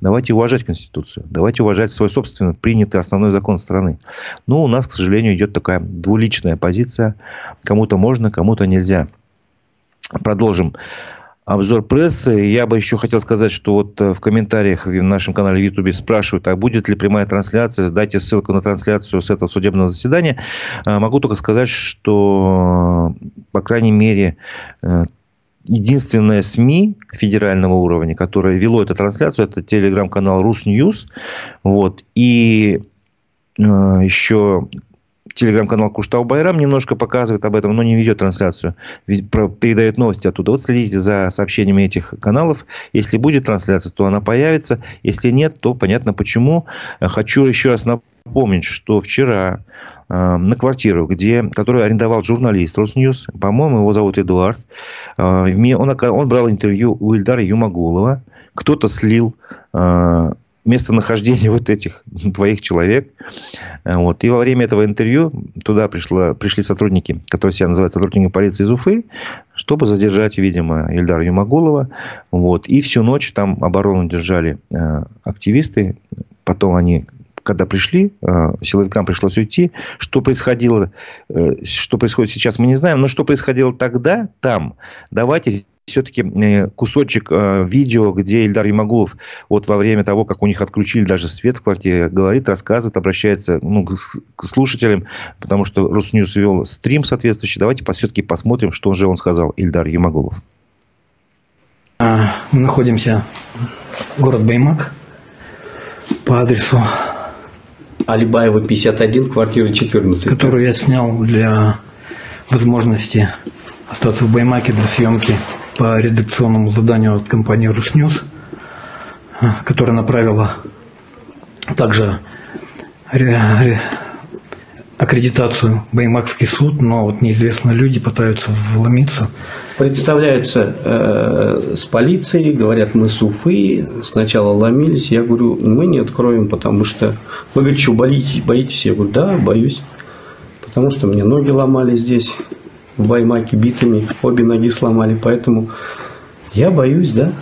Давайте уважать Конституцию. Давайте уважать свой собственный принятый основной закон страны. Но у нас, к сожалению, идет такая двуличная позиция. Кому-то можно, кому-то нельзя. Продолжим обзор прессы. Я бы еще хотел сказать, что вот э, в комментариях в нашем канале в Ютубе спрашивают, а будет ли прямая трансляция, дайте ссылку на трансляцию с этого судебного заседания. А, могу только сказать, что, по крайней мере, э, единственное СМИ федерального уровня, которое вело эту трансляцию, это телеграм-канал Русньюз. Вот. И э, еще телеграм-канал Куштау Байрам немножко показывает об этом, но не ведет трансляцию. Передает новости оттуда. Вот следите за сообщениями этих каналов. Если будет трансляция, то она появится. Если нет, то понятно почему. Хочу еще раз напомнить, что вчера э, на квартиру, где, которую арендовал журналист Росньюз, по-моему, его зовут Эдуард, э, он, он брал интервью у Ильдара Юмагулова. Кто-то слил э, местонахождение вот этих двоих человек. Вот. И во время этого интервью туда пришло, пришли сотрудники, которые себя называют сотрудниками полиции из Уфы, чтобы задержать, видимо, Ильдара Юмагулова. Вот. И всю ночь там оборону держали э, активисты. Потом они когда пришли, э, силовикам пришлось уйти. Что происходило, э, что происходит сейчас, мы не знаем. Но что происходило тогда, там, давайте все-таки э, кусочек э, видео, где Ильдар Ямагулов вот во время того, как у них отключили даже свет в квартире, говорит, рассказывает, обращается ну, к слушателям, потому что Русньюз вел стрим соответствующий. Давайте все-таки посмотрим, что же он сказал, Ильдар Ямагулов. А, мы находимся в город Баймак по адресу Алибаева 51, квартира 14. Которую я снял для возможности остаться в Баймаке для съемки по редакционному заданию от компании «Русньюз», которая направила также аккредитацию Баймакский суд, но вот неизвестные люди пытаются вломиться. Представляются э, с полицией, говорят, мы с Уфы, сначала ломились, я говорю, мы не откроем, потому что... Вы говорите, что, боитесь? Я говорю, да, боюсь, потому что мне ноги ломали здесь, в Баймаке битыми, обе ноги сломали, поэтому я боюсь, да,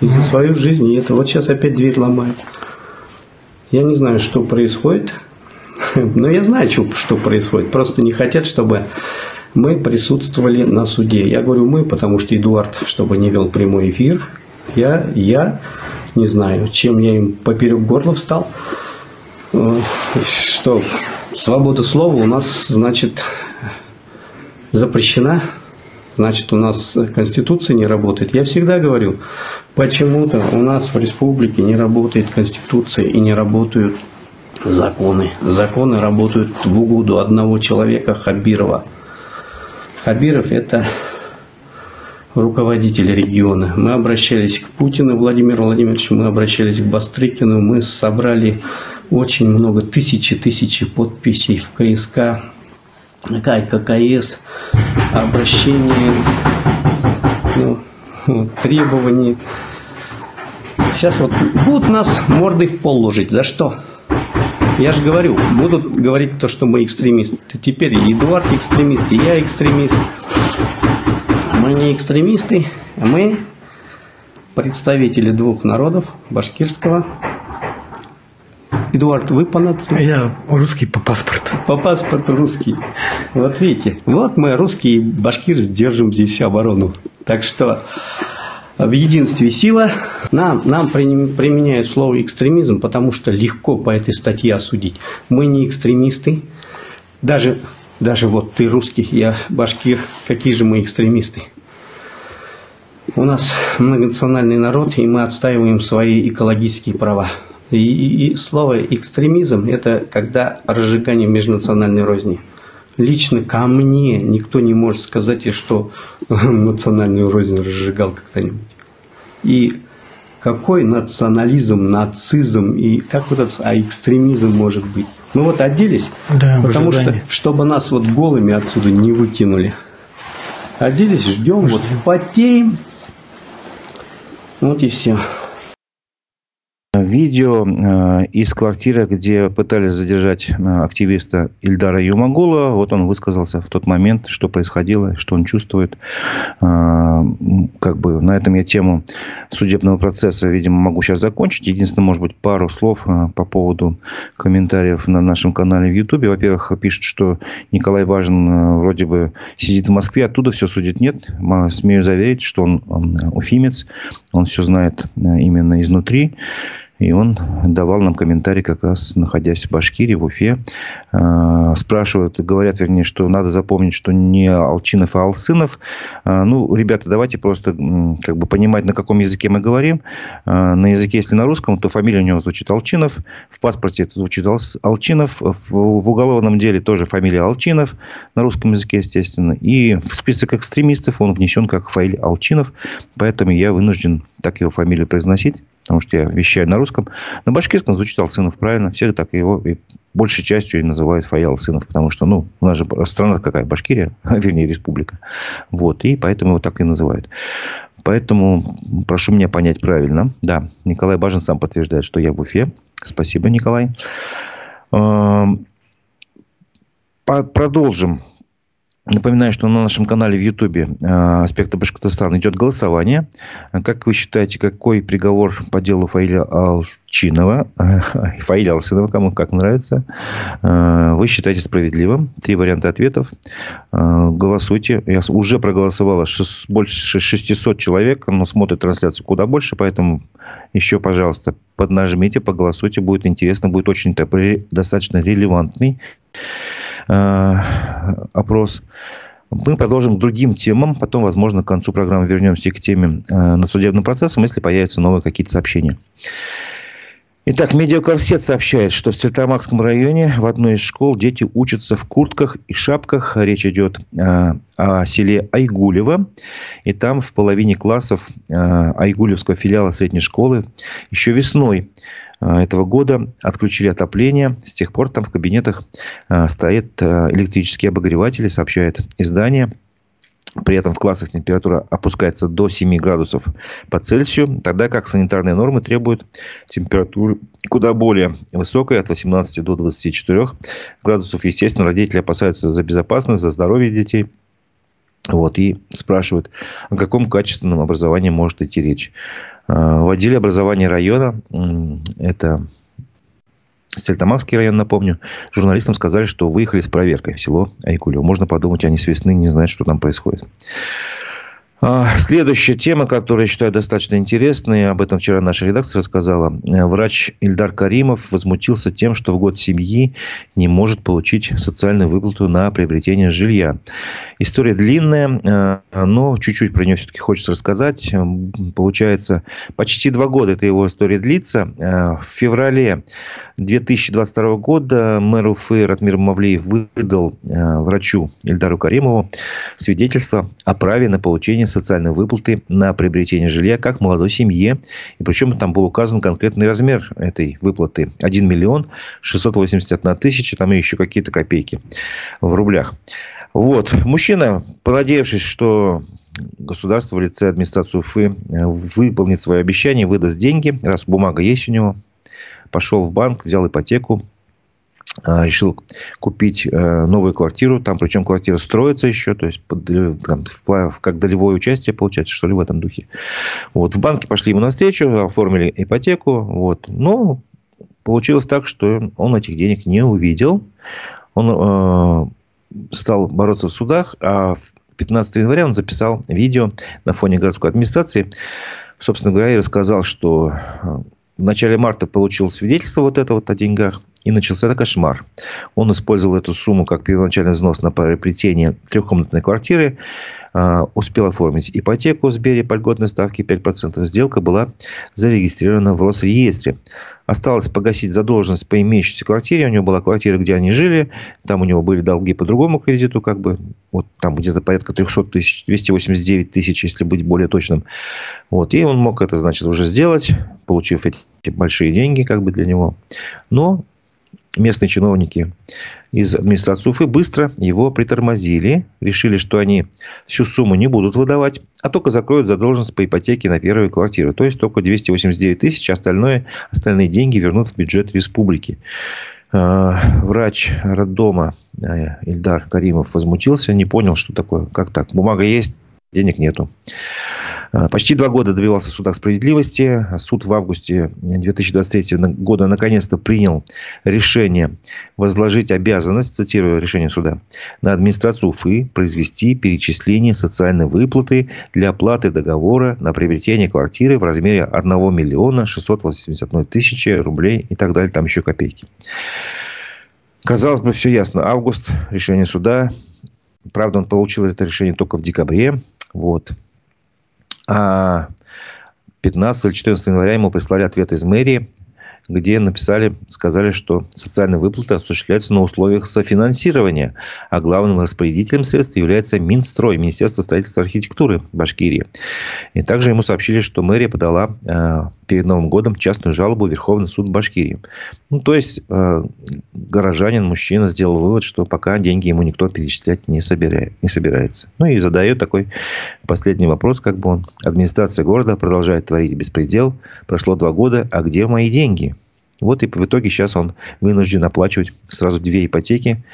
и за свою жизнь, и это вот сейчас опять дверь ломают. Я не знаю, что происходит, но я знаю, что, что происходит. Просто не хотят, чтобы мы присутствовали на суде. Я говорю мы, потому что Эдуард, чтобы не вел прямой эфир, я, я не знаю, чем я им поперек горла встал. Э, что свобода слова у нас, значит, запрещена. Значит, у нас Конституция не работает. Я всегда говорю, почему-то у нас в республике не работает Конституция и не работают законы. Законы работают в угоду одного человека, Хабирова. Хабиров – это руководитель региона. Мы обращались к Путину Владимиру Владимировичу, мы обращались к Бастрыкину, мы собрали очень много, тысячи-тысячи подписей в КСК, ККС, обращение, ну, требований. Сейчас вот будут нас мордой в пол ложить. За что? Я же говорю, будут говорить то, что мы экстремисты. Теперь Эдуард экстремист, и я экстремист. Мы не экстремисты, мы представители двух народов, башкирского. Эдуард, вы по нации? Я русский по паспорту. По паспорту русский. Вот видите, вот мы русские башкир держим здесь оборону. Так что в единстве сила. Нам, нам применяют слово экстремизм, потому что легко по этой статье осудить. Мы не экстремисты. Даже, даже вот ты русский, я башкир. Какие же мы экстремисты? У нас многонациональный народ, и мы отстаиваем свои экологические права. И, и, и слово экстремизм – это когда разжигание межнациональной розни. Лично ко мне никто не может сказать, что национальную рознь разжигал когда-нибудь. И какой национализм, нацизм и как вот этот а экстремизм может быть? Мы вот оделись, да, потому что, чтобы нас вот голыми отсюда не выкинули. Оделись, ждем, вот потеем. Вот и все. Видео э, из квартиры, где пытались задержать э, активиста Ильдара Юмагула. Вот он высказался в тот момент, что происходило, что он чувствует. Э, как бы на этом я тему судебного процесса, видимо, могу сейчас закончить. Единственное, может быть, пару слов по поводу комментариев на нашем канале в Ютубе. Во-первых, пишут, что Николай Важин вроде бы сидит в Москве, оттуда все судит. Нет, смею заверить, что он уфимец, он все знает именно изнутри. И он давал нам комментарий, как раз находясь в Башкирии, в Уфе. А, спрашивают, говорят, вернее, что надо запомнить, что не Алчинов, а Алсынов. А, ну, ребята, давайте просто как бы понимать, на каком языке мы говорим. А, на языке, если на русском, то фамилия у него звучит Алчинов. В паспорте это звучит Алчинов. В уголовном деле тоже фамилия Алчинов. На русском языке, естественно. И в список экстремистов он внесен как Фаиль Алчинов. Поэтому я вынужден так его фамилию произносить потому что я вещаю на русском. На башкирском звучит Алсынов правильно. Все так его и большей частью и называют Фая Алсынов, потому что, ну, у нас же страна какая, Башкирия, вернее, республика. Вот, и поэтому его так и называют. Поэтому прошу меня понять правильно. Да, Николай Бажин сам подтверждает, что я в Уфе. Спасибо, Николай. Эм, продолжим Напоминаю, что на нашем канале в Ютубе э, «Аспекты Башкортостана» идет голосование. Как вы считаете, какой приговор по делу Фаиля Алчинова, э, Фаиля Алсинова, кому как нравится, э, вы считаете справедливым? Три варианта ответов. Голосуйте. Я уже проголосовало больше 600 человек, но смотрят трансляцию куда больше, поэтому еще, пожалуйста, поднажмите, поголосуйте. Будет интересно, будет очень достаточно релевантный опрос. Мы продолжим к другим темам. Потом, возможно, к концу программы вернемся к теме э, над судебным процессом, если появятся новые какие-то сообщения. Итак, Медиакорсет сообщает, что в Стерлитамакском районе в одной из школ дети учатся в куртках и шапках. Речь идет э, о селе Айгулево. И там в половине классов э, Айгулевского филиала средней школы еще весной э, этого года отключили отопление. С тех пор там в кабинетах стоят электрические обогреватели, сообщает издание. При этом в классах температура опускается до 7 градусов по Цельсию, тогда как санитарные нормы требуют температуры куда более высокой, от 18 до 24 градусов. Естественно, родители опасаются за безопасность, за здоровье детей. Вот, и спрашивают, о каком качественном образовании может идти речь. А, в отделе образования района, это Стельтамакский район, напомню, журналистам сказали, что выехали с проверкой в село Айкулево. Можно подумать, они с весны не знают, что там происходит. А, следующая тема, которую я считаю достаточно интересной, об этом вчера наша редакция рассказала. Врач Ильдар Каримов возмутился тем, что в год семьи не может получить социальную выплату на приобретение жилья. История длинная, а, но чуть-чуть про нее все-таки хочется рассказать. Получается, почти два года эта его история длится. А, в феврале 2022 года мэр Уфы Ратмир Мавлиев выдал врачу Ильдару Каримову свидетельство о праве на получение социальной выплаты на приобретение жилья как молодой семье. И причем там был указан конкретный размер этой выплаты. 1 миллион 681 тысяча, там еще какие-то копейки в рублях. Вот. Мужчина, понадеявшись, что государство в лице администрации Уфы выполнит свои обещания, выдаст деньги, раз бумага есть у него, пошел в банк, взял ипотеку, решил купить э, новую квартиру. Там, причем, квартира строится еще, то есть, под, там, как долевое участие получается, что ли, в этом духе. Вот, в банке пошли ему навстречу, оформили ипотеку. Вот. Но получилось так, что он этих денег не увидел. Он э, стал бороться в судах, а в 15 января он записал видео на фоне городской администрации. Собственно говоря, и рассказал, что э, в начале марта получил свидетельство вот это вот о деньгах. И начался кошмар. Он использовал эту сумму как первоначальный взнос на приобретение трехкомнатной квартиры. А, успел оформить ипотеку в Сбере по льготной ставке 5%. Сделка была зарегистрирована в Росреестре. Осталось погасить задолженность по имеющейся квартире. У него была квартира, где они жили. Там у него были долги по другому кредиту. Как бы, вот там где-то порядка 300 тысяч, 289 тысяч, если быть более точным. Вот, и он мог это, значит, уже сделать, получив эти большие деньги как бы для него. Но местные чиновники из администрации Уфы быстро его притормозили. Решили, что они всю сумму не будут выдавать, а только закроют задолженность по ипотеке на первую квартиру. То есть, только 289 тысяч, а остальное, остальные деньги вернут в бюджет республики. А, врач роддома э, Ильдар Каримов возмутился, не понял, что такое, как так. Бумага есть, денег нету. А, почти два года добивался в судах справедливости. Суд в августе 2023 года наконец-то принял решение возложить обязанность, цитирую решение суда, на администрацию Уфы произвести перечисление социальной выплаты для оплаты договора на приобретение квартиры в размере 1 миллиона 681 тысячи рублей и так далее. Там еще копейки. Казалось бы, все ясно. Август, решение суда. Правда, он получил это решение только в декабре. Вот. А 15 или 14 января ему прислали ответ из мэрии, где написали, сказали, что социальные выплаты осуществляются на условиях софинансирования, а главным распорядителем средств является Минстрой, Министерство строительства и архитектуры Башкирии. И также ему сообщили, что мэрия подала э, перед Новым годом частную жалобу в Верховный суд Башкирии. Ну, то есть, э, горожанин, мужчина сделал вывод, что пока деньги ему никто перечислять не, собирает, не собирается. Ну, и задает такой последний вопрос, как бы он. Администрация города продолжает творить беспредел. Прошло два года, а где мои деньги? Вот и в итоге сейчас он вынужден оплачивать сразу две ипотеки.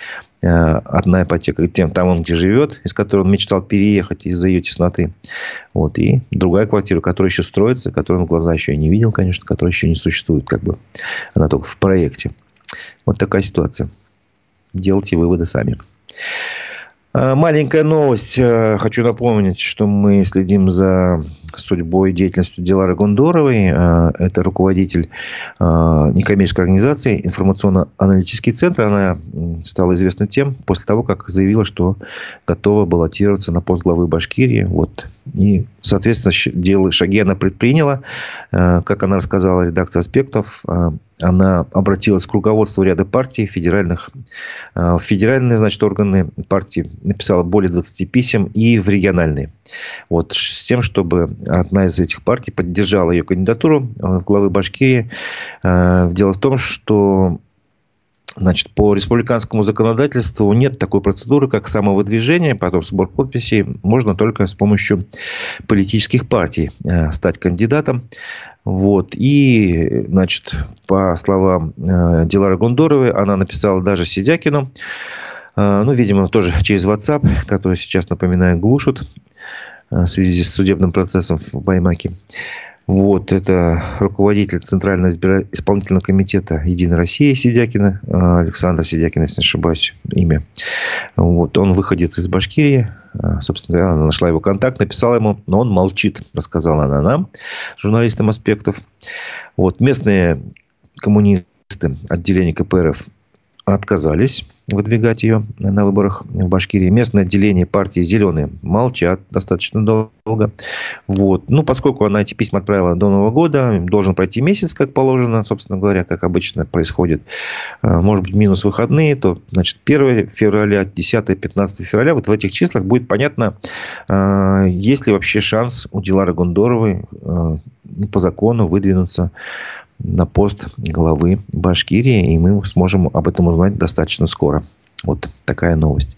Э, одна ипотека тем, там он где живет, из которой он мечтал переехать из-за ее тесноты. Вот. И другая квартира, которая еще строится, которую он в глаза еще и не видел, конечно, которая еще не существует. Как бы. Она только в проекте. Вот такая ситуация. Делайте выводы сами. Э, маленькая новость. Э, хочу напомнить, что мы следим за судьбой, деятельностью Дилары Гондоровой. Это руководитель некоммерческой организации «Информационно-аналитический центр». Она стала известна тем, после того, как заявила, что готова баллотироваться на пост главы Башкирии. Вот. И, соответственно, дело, шаги она предприняла. Как она рассказала редакция «Аспектов», она обратилась к руководству ряда партий федеральных. Федеральные, значит, органы партии написала более 20 писем и в региональные. Вот, с тем, чтобы одна из этих партий поддержала ее кандидатуру в главы Башкирии. Э, дело в том, что Значит, по республиканскому законодательству нет такой процедуры, как самовыдвижение, потом сбор подписей. Можно только с помощью политических партий э, стать кандидатом. Вот. И, значит, по словам э, Дилары Гондоровой, она написала даже Сидякину, ну, видимо, тоже через WhatsApp, который сейчас, напоминаю, глушат. Э, в связи с судебным процессом в Баймаке. Вот, это руководитель Центрального избира... исполнительного комитета «Единой России» Сидякина, э, Александр Сидякин, если не ошибаюсь, имя. Вот, он выходит из Башкирии, э, собственно говоря, она нашла его контакт, написала ему, но он молчит, рассказала она нам, журналистам аспектов. Вот, местные коммунисты отделения КПРФ отказались выдвигать ее на выборах в Башкирии. Местное отделение партии «Зеленые» молчат достаточно долго. Вот. Ну, поскольку она эти письма отправила до Нового года, должен пройти месяц, как положено, собственно говоря, как обычно происходит. А, может быть, минус выходные, то, значит, 1 февраля, 10-15 февраля, вот в этих числах будет понятно, а, есть ли вообще шанс у Дилары Гондоровой а, по закону выдвинуться на пост главы Башкирии, и мы сможем об этом узнать достаточно скоро. Вот такая новость.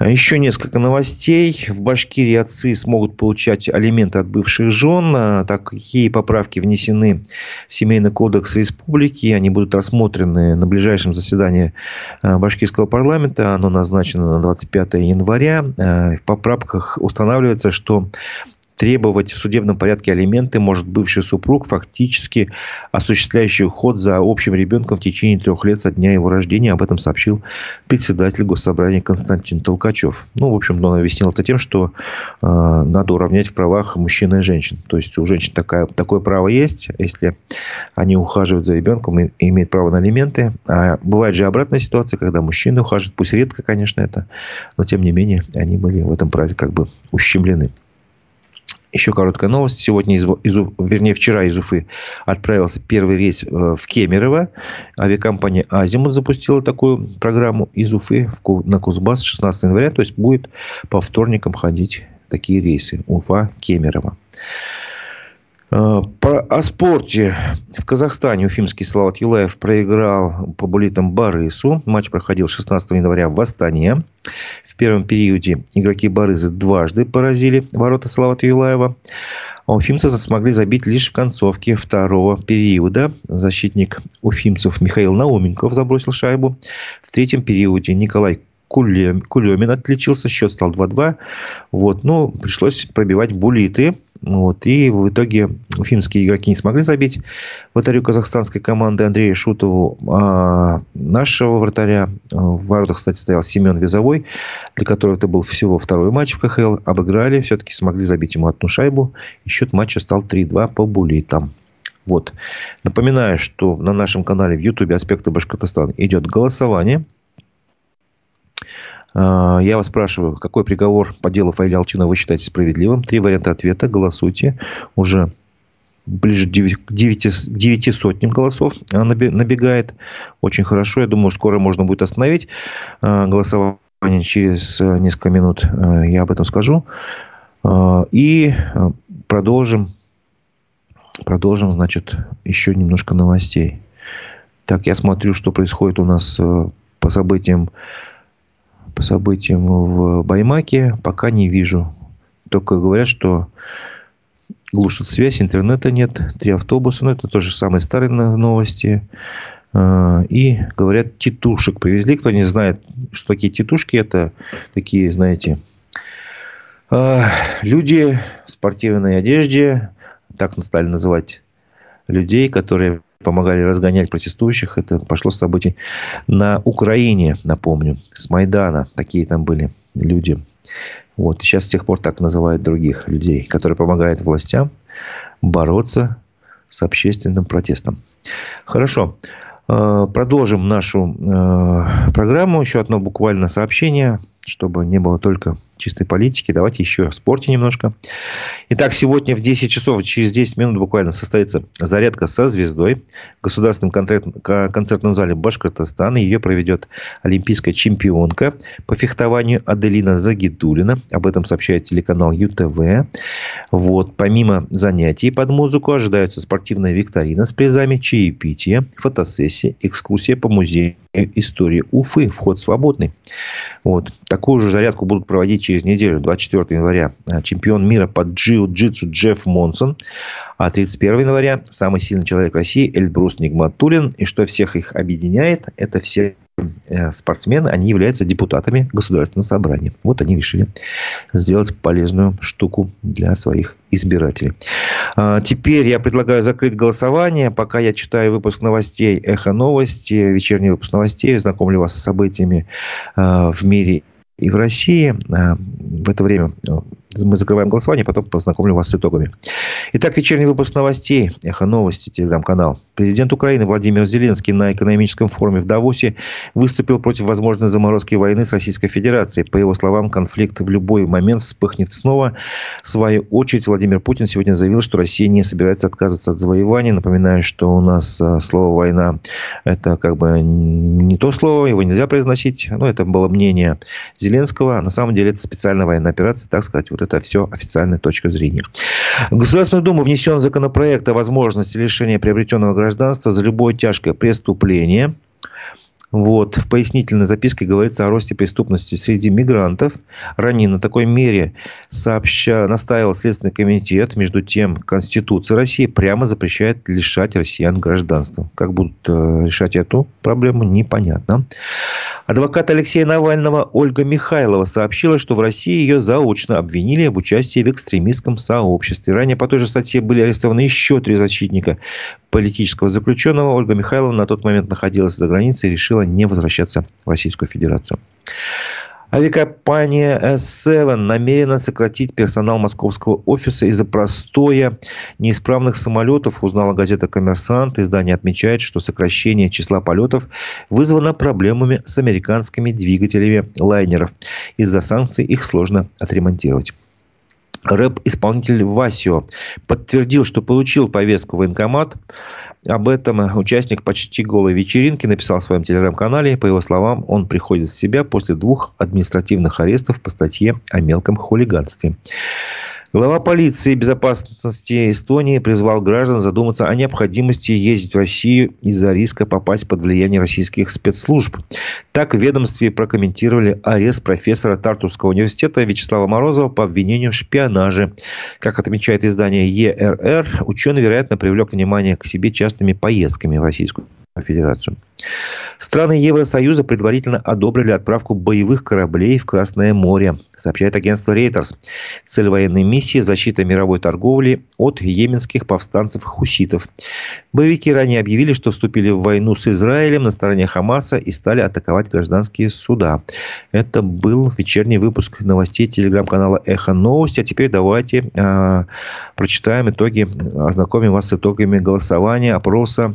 Еще несколько новостей. В Башкирии отцы смогут получать алименты от бывших жен. Такие поправки внесены в Семейный кодекс республики. Они будут рассмотрены на ближайшем заседании э, башкирского парламента. Оно назначено на 25 января. Э, в поправках устанавливается, что требовать в судебном порядке алименты может бывший супруг, фактически осуществляющий уход за общим ребенком в течение трех лет со дня его рождения. Об этом сообщил председатель Госсобрания Константин Толкачев. Ну, в общем, он объяснил это тем, что э, надо уравнять в правах мужчин и женщин. То есть, у женщин такая, такое право есть, если они ухаживают за ребенком и имеют право на алименты. А бывает же обратная ситуация, когда мужчины ухаживают, пусть редко, конечно, это, но тем не менее, они были в этом праве как бы ущемлены. Еще короткая новость. Сегодня, из, из, вернее, вчера из Уфы отправился первый рейс э, в Кемерово. Авиакомпания «Азимут» запустила такую программу из Уфы на Кузбасс 16 января. То есть, будет по вторникам ходить такие рейсы. Уфа-Кемерово. Э, по, о спорте. В Казахстане уфимский Слават Юлаев проиграл по булитам Барысу. Матч проходил 16 января в Астане. В первом периоде игроки Барызы дважды поразили ворота Славата Юлаева. А уфимцы смогли забить лишь в концовке второго периода. Защитник уфимцев Михаил Науменков забросил шайбу. В третьем периоде Николай Кулемин отличился, счет стал 2-2. Вот, но пришлось пробивать булиты. Вот. И в итоге уфимские игроки не смогли забить вратарю казахстанской команды Андрея Шутову. А нашего вратаря в воротах, кстати, стоял Семен Визовой, для которого это был всего второй матч в КХЛ. Обыграли, все-таки смогли забить ему одну шайбу. И счет матча стал 3-2 по булитам. Вот. Напоминаю, что на нашем канале в YouTube «Аспекты Башкортостана» идет голосование – я вас спрашиваю, какой приговор по делу Фаиля Алчина вы считаете справедливым? Три варианта ответа. Голосуйте. Уже ближе к 9, 9 сотням голосов набегает. Очень хорошо. Я думаю, скоро можно будет остановить а, голосование через несколько минут. Я об этом скажу. И продолжим. Продолжим, значит, еще немножко новостей. Так, я смотрю, что происходит у нас по событиям по событиям в Баймаке пока не вижу. Только говорят, что глушат связь, интернета нет, три автобуса, но это тоже самые старые новости. А, и, говорят, титушек привезли. Кто не знает, что такие титушки, это такие, знаете, а, люди в спортивной одежде, так стали называть людей, которые помогали разгонять протестующих. Это пошло с событий на Украине, напомню, с Майдана. Такие там были люди. Вот. Сейчас с тех пор так называют других людей, которые помогают властям бороться с общественным протестом. Хорошо. Э, продолжим нашу э, программу. Еще одно буквально сообщение, чтобы не было только чистой политики. Давайте еще о спорте немножко. Итак, сегодня в 10 часов, через 10 минут буквально состоится зарядка со звездой в Государственном концертном зале Башкортостана. Ее проведет олимпийская чемпионка по фехтованию Аделина Загидулина. Об этом сообщает телеканал ЮТВ. Вот. Помимо занятий под музыку ожидаются спортивная викторина с призами, чаепитие, фотосессия, экскурсия по музею истории Уфы. Вход свободный. Вот. Такую же зарядку будут проводить через неделю, 24 января, э, чемпион мира по джиу-джитсу Джефф Монсон. А 31 января самый сильный человек России Эльбрус Нигматулин. И что всех их объединяет, это все э, спортсмены, они являются депутатами Государственного собрания. Вот они решили сделать полезную штуку для своих избирателей. А, теперь я предлагаю закрыть голосование. Пока я читаю выпуск новостей «Эхо новости», вечерний выпуск новостей, знакомлю вас с событиями а, в мире и в России. А, в это время мы закрываем голосование, потом познакомлю вас с итогами. Итак, вечерний выпуск новостей. Эхо новости, телеграм-канал. Президент Украины Владимир Зеленский на экономическом форуме в Давосе выступил против возможной заморозки войны с Российской Федерацией. По его словам, конфликт в любой момент вспыхнет снова. В свою очередь, Владимир Путин сегодня заявил, что Россия не собирается отказываться от завоевания. Напоминаю, что у нас а, слово «война» – это как бы не то слово, его нельзя произносить. Но это было мнение Зеленского. На самом деле, это специальная военная операция, так сказать. Вот это все официальная точка зрения. В Государственную Думу внесен законопроект о возможности лишения приобретенного гражданства за любое тяжкое преступление – вот. В пояснительной записке говорится о росте преступности среди мигрантов. Ранее на такой мере сообща... настаивал Следственный комитет. Между тем, Конституция России прямо запрещает лишать россиян гражданства. Как будут э, решать эту проблему, непонятно. Адвокат Алексея Навального Ольга Михайлова сообщила, что в России ее заочно обвинили об участии в экстремистском сообществе. Ранее по той же статье были арестованы еще три защитника политического заключенного. Ольга Михайлова на тот момент находилась за границей и решила не возвращаться в Российскую Федерацию. Авиакомпания S7 намерена сократить персонал московского офиса из-за простоя неисправных самолетов, узнала газета «Коммерсант». Издание отмечает, что сокращение числа полетов вызвано проблемами с американскими двигателями лайнеров. Из-за санкций их сложно отремонтировать. Рэп-исполнитель Васио подтвердил, что получил повестку в военкомат. Об этом участник почти голой вечеринки написал в своем телеграм-канале. По его словам, он приходит в себя после двух административных арестов по статье о мелком хулиганстве. Глава полиции безопасности Эстонии призвал граждан задуматься о необходимости ездить в Россию из-за риска попасть под влияние российских спецслужб. Так в ведомстве прокомментировали арест профессора Тартусского университета Вячеслава Морозова по обвинению в шпионаже. Как отмечает издание ЕРР, ученый, вероятно, привлек внимание к себе частыми поездками в Российскую Федерацию. Страны Евросоюза предварительно одобрили отправку боевых кораблей в Красное море, сообщает агентство Reuters. Цель военной миссии – защита мировой торговли от йеменских повстанцев-хуситов. Боевики ранее объявили, что вступили в войну с Израилем на стороне Хамаса и стали атаковать гражданские суда. Это был вечерний выпуск новостей телеграм-канала «Эхо новости». А теперь давайте э, прочитаем итоги, ознакомим вас с итогами голосования, опроса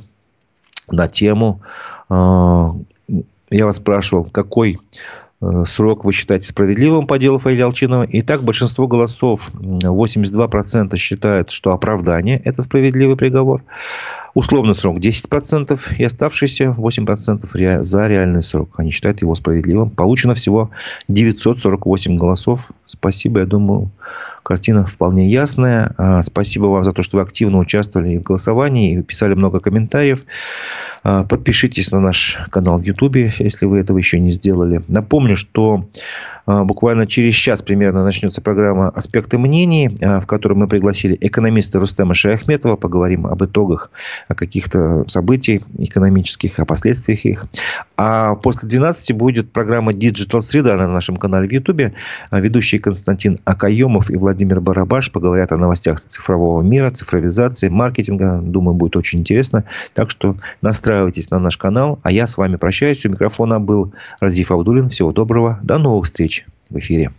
на тему. А, я вас спрашивал, какой э, срок вы считаете справедливым по делу Фаиля Алчинова. И так большинство голосов, 82% считают, что оправдание – это справедливый приговор. Условный срок 10% и оставшиеся 8% за реальный срок. Они считают его справедливым. Получено всего 948 голосов. Спасибо, я думаю, картина вполне ясная. А, спасибо вам за то, что вы активно участвовали в голосовании и писали много комментариев. А, подпишитесь на наш канал в Ютубе, если вы этого еще не сделали. Напомню, что буквально через час примерно начнется программа «Аспекты мнений», в которой мы пригласили экономиста Рустема Шаяхметова. Поговорим об итогах каких-то событий экономических, о последствиях их. А после 12 будет программа Digital Среда на нашем канале в Ютубе. Ведущие Константин Акаемов и Владимир Барабаш поговорят о новостях цифрового мира, цифровизации, маркетинга. Думаю, будет очень интересно. Так что настраивайтесь на наш канал. А я с вами прощаюсь. У микрофона был Разиф Абдулин. Всего доброго. До новых встреч в эфире.